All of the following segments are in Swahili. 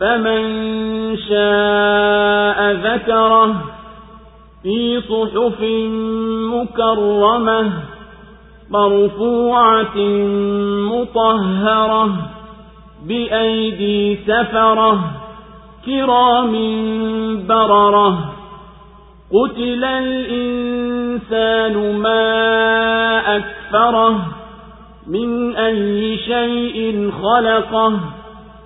فمن شاء ذكره في صحف مكرمة مرفوعة مطهرة بأيدي سفرة كرام بررة قتل الإنسان ما أكفره من أي شيء خلقه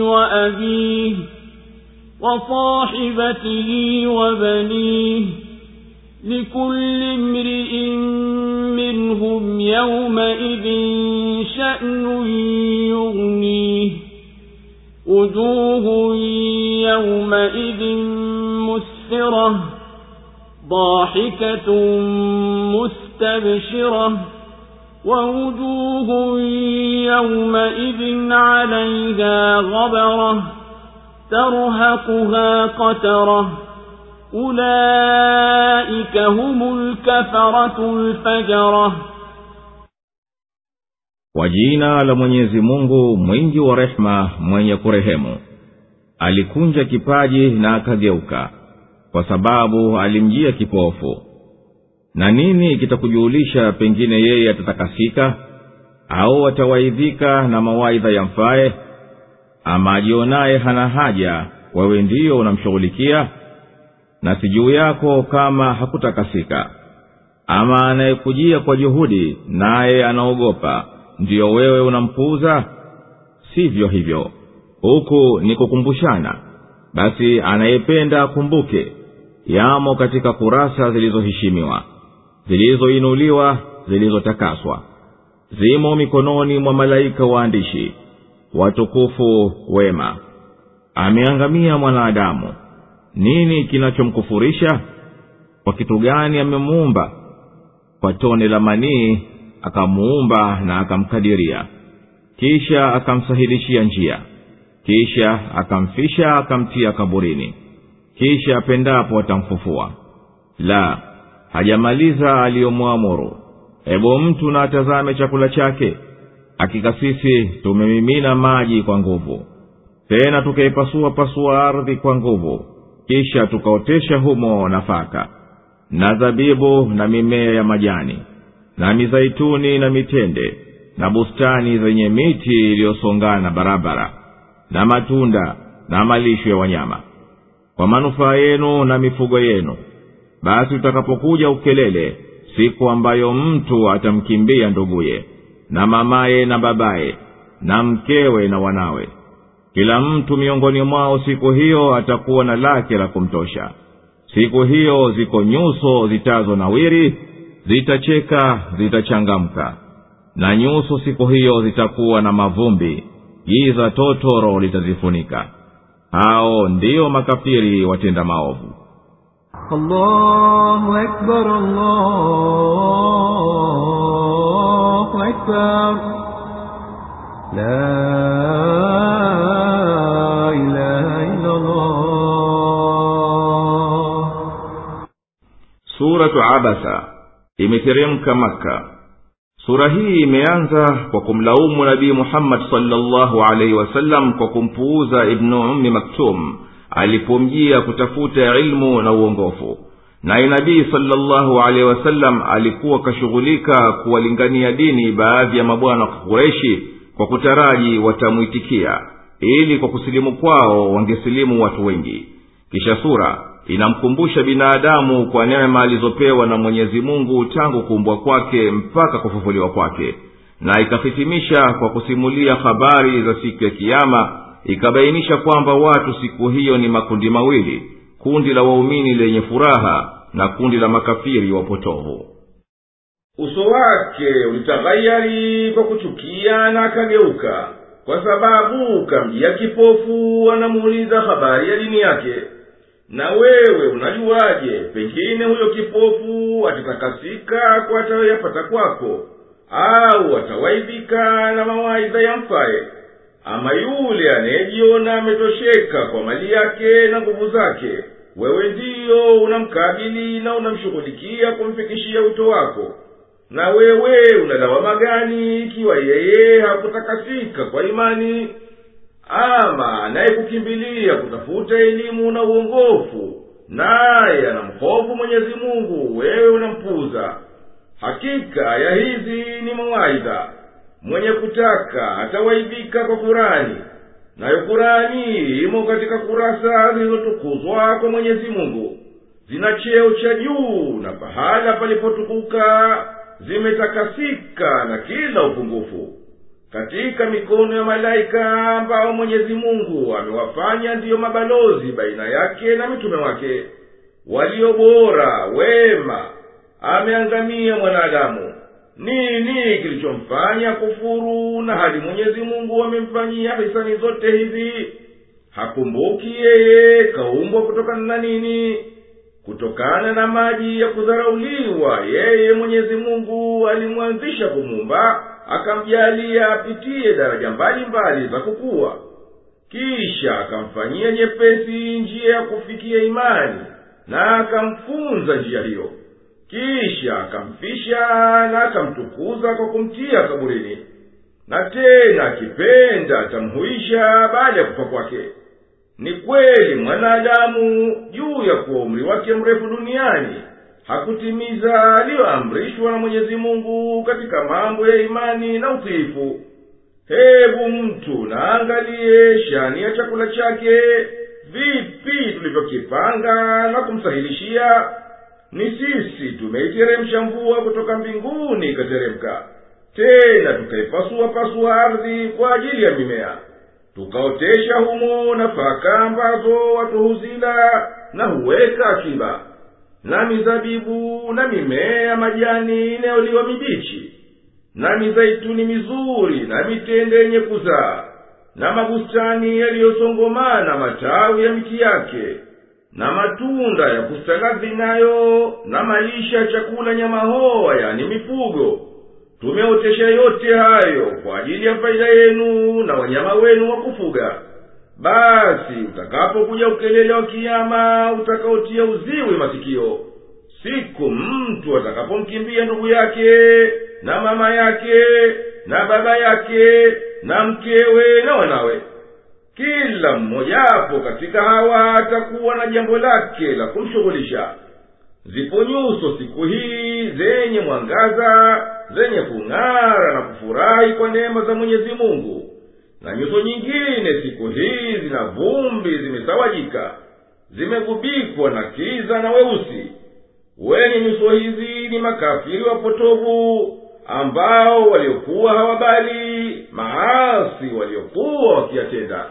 وأبيه وصاحبته وبنيه لكل امرئ منهم يومئذ شأن يغنيه وجوه يومئذ مسفرة ضاحكة مستبشرة ووجوه يومئذ عليها غبرة ترهقها قترة أولئك هم الكفرة الفجرة kwa jina la mwenyezi mungu mwingi wa rehema mwenye kurehemu alikunja kipaji na akageuka kwa sababu alimjia kipofu na nini kitakujulisha pengine yeye atatakasika? Au atawaidhika na mawaidha yamfaye ama ajionaye hana haja wewe ndiyo unamshughulikia? Na si juu yako kama hakutakasika. Ama anayekujia kwa juhudi naye anaogopa ndiyo wewe unampuuza? Sivyo hivyo. Huku ni kukumbushana. Basi anayependa akumbuke. Yamo katika kurasa zilizoheshimiwa zilizoinuliwa zilizotakaswa. Zimo mikononi mwa malaika waandishi watukufu wema. Ameangamia mwanadamu. Nini kinachomkufurisha? Kwa kitu gani amemuumba? Kwa tone la manii akamuumba na akamkadiria. Kisha akamsahilishia njia. Kisha akamfisha akamtia kaburini. Kisha apendapo atamfufua. La hajamaliza aliyomwamuru. Hebu mtu na atazame chakula chake. Hakika sisi tumemimina maji kwa nguvu. Tena tukaipasua pasua ardhi kwa nguvu. Kisha tukaotesha humo nafaka na zabibu na mimea ya majani na mizaituni na mitende na bustani zenye miti iliyosongana barabara na matunda na malisho ya wanyama. Kwa manufaa yenu na mifugo yenu basi utakapokuja ukelele siku ambayo mtu atamkimbia nduguye na mamaye na babaye na mkewe na wanawe. Kila mtu miongoni mwao siku hiyo atakuwa na lake la kumtosha. Siku hiyo ziko nyuso zitazo nawiri zitacheka zitachangamka. Na nyuso siku hiyo zitakuwa na mavumbi giza totoro litazifunika. Hao ndiyo makafiri watenda maovu الله أكبر الله أكبر لا إله إلا الله suratu abasa imeteremka maka sura hii imeanza kwa kumlaumu nabii muhammadi salllahu alaihi wasallam kwa kumpuuza ibnu ummi maktum alipomjia kutafuta ilmu na uongofu. Naye nabii salllahu alehi wasallam alikuwa kashughulika kuwalingania dini baadhi ya mabwana wa kureshi kwa kutaraji watamwitikia ili kwa kusilimu kwao wangesilimu watu wengi. Kisha sura inamkumbusha binadamu kwa neema alizopewa na mwenyezi mungu tangu kuumbwa kwake mpaka kufufuliwa kwake. Na ikafitimisha kwa kusimulia habari za siku ya kiama ikabainisha kwamba watu siku hiyo ni makundi mawili kundi la waumini lenye furaha na kundi la makafiri wapotovu. Uso wake ulitaghayari kwa kuchukia na akageuka kwa sababu kamjia kipofu anamuuliza habari ya dini yake. Na wewe unajuwaje pengine huyo kipofu atatakasika kwa atayoyapata kwako au atawaidhika na mawaidha yamfaye ama yule anayejiona ametosheka kwa mali yake na nguvu zake wewe ndiyo unamkabili na unamshughulikia kumfikishia uto wako. Na wewe unalawama gani ikiwa yeye hakutakasika kwa imani? Ama anayekukimbilia kutafuta elimu na uongofu naye anamhofu mwenyezi mungu wewe unampuza hakika ya hizi ni mawaidha mwenye kutaka atawaidhika kwa kurani nayo kurani imo katika kurasa zilizotukuzwa kwa mwenyezi mungu. Zina cheo cha juu na pahala palipotukuka zimetakasika na kila upungufu. Katika mikono ya malaika ambao mwenyezi mungu amewafanya ndiyo mabalozi baina yake na mitume wake. Walio bora wema ameangamia mwanadamu nini kilichomfanya kufuru na hali mwenyezi mungu amemfanyia hisani zote hizi? Hakumbuki yeye kaumbwa kutokana na nini? Kutokana na maji ya kudharauliwa yeye mwenyezi mungu alimwanzisha kumumba akamjalia apitie daraja mbalimbali za kukuwa kisha akamfanyia nyepesi njia ya kufikia imani na akamfunza njia hiyo kisha akamfisha na akamtukuza kwa kumtia kaburini. Na tena akipenda atamhuisha baada ya kufa kwake. Ni kweli mwanadamu juu ya kuwa umri wake mrefu duniani hakutimiza aliyoamrishwa na mwenyezi mungu katika mambo ya imani na utiifu. Hebu mtu naangalie shani ya chakula chake vipi tulivyokipanga na kumsahilishia ni sisi tumeiteremsha mvua kutoka mbinguni ikateremka. Tena tukaipasua pasua ardhi kwa ajili ya mimea. Tukaotesha humo nafaka ambazo watu huzila na huweka akiba. Na mizabibu na mimea majani inayoliwa mibichi. Na mizaituni mizuri na mitende yenye kuzaa. Na mabustani yaliyosongomana matawi ya miti yake na matunda ya kustagadhi nayo na malisha chakula nyama hoa yani mifugo. Tumeotesha yote hayo kwa ajili ya faida yenu na wanyama wenu wa kufuga. Basi utakapokuja ukelele wa kiama utakaotia uziwi masikio siku mtu atakapomkimbia ndugu yake na mama yake na baba yake na mkewe na wanawe kila mmojawapo katika hawa atakuwa na jambo lake la kumshughulisha. Zipo nyuso siku hii zenye mwangaza zenye kung'ara na kufurahi kwa neema za mwenyezi mungu. Na nyuso nyingine siku hii zina vumbi zimesawajika zimegubikwa na kiza na weusi. Wenye nyuso hizi ni makafiri wapotovu ambao waliokuwa hawabali maasi waliokuwa wakiyatenda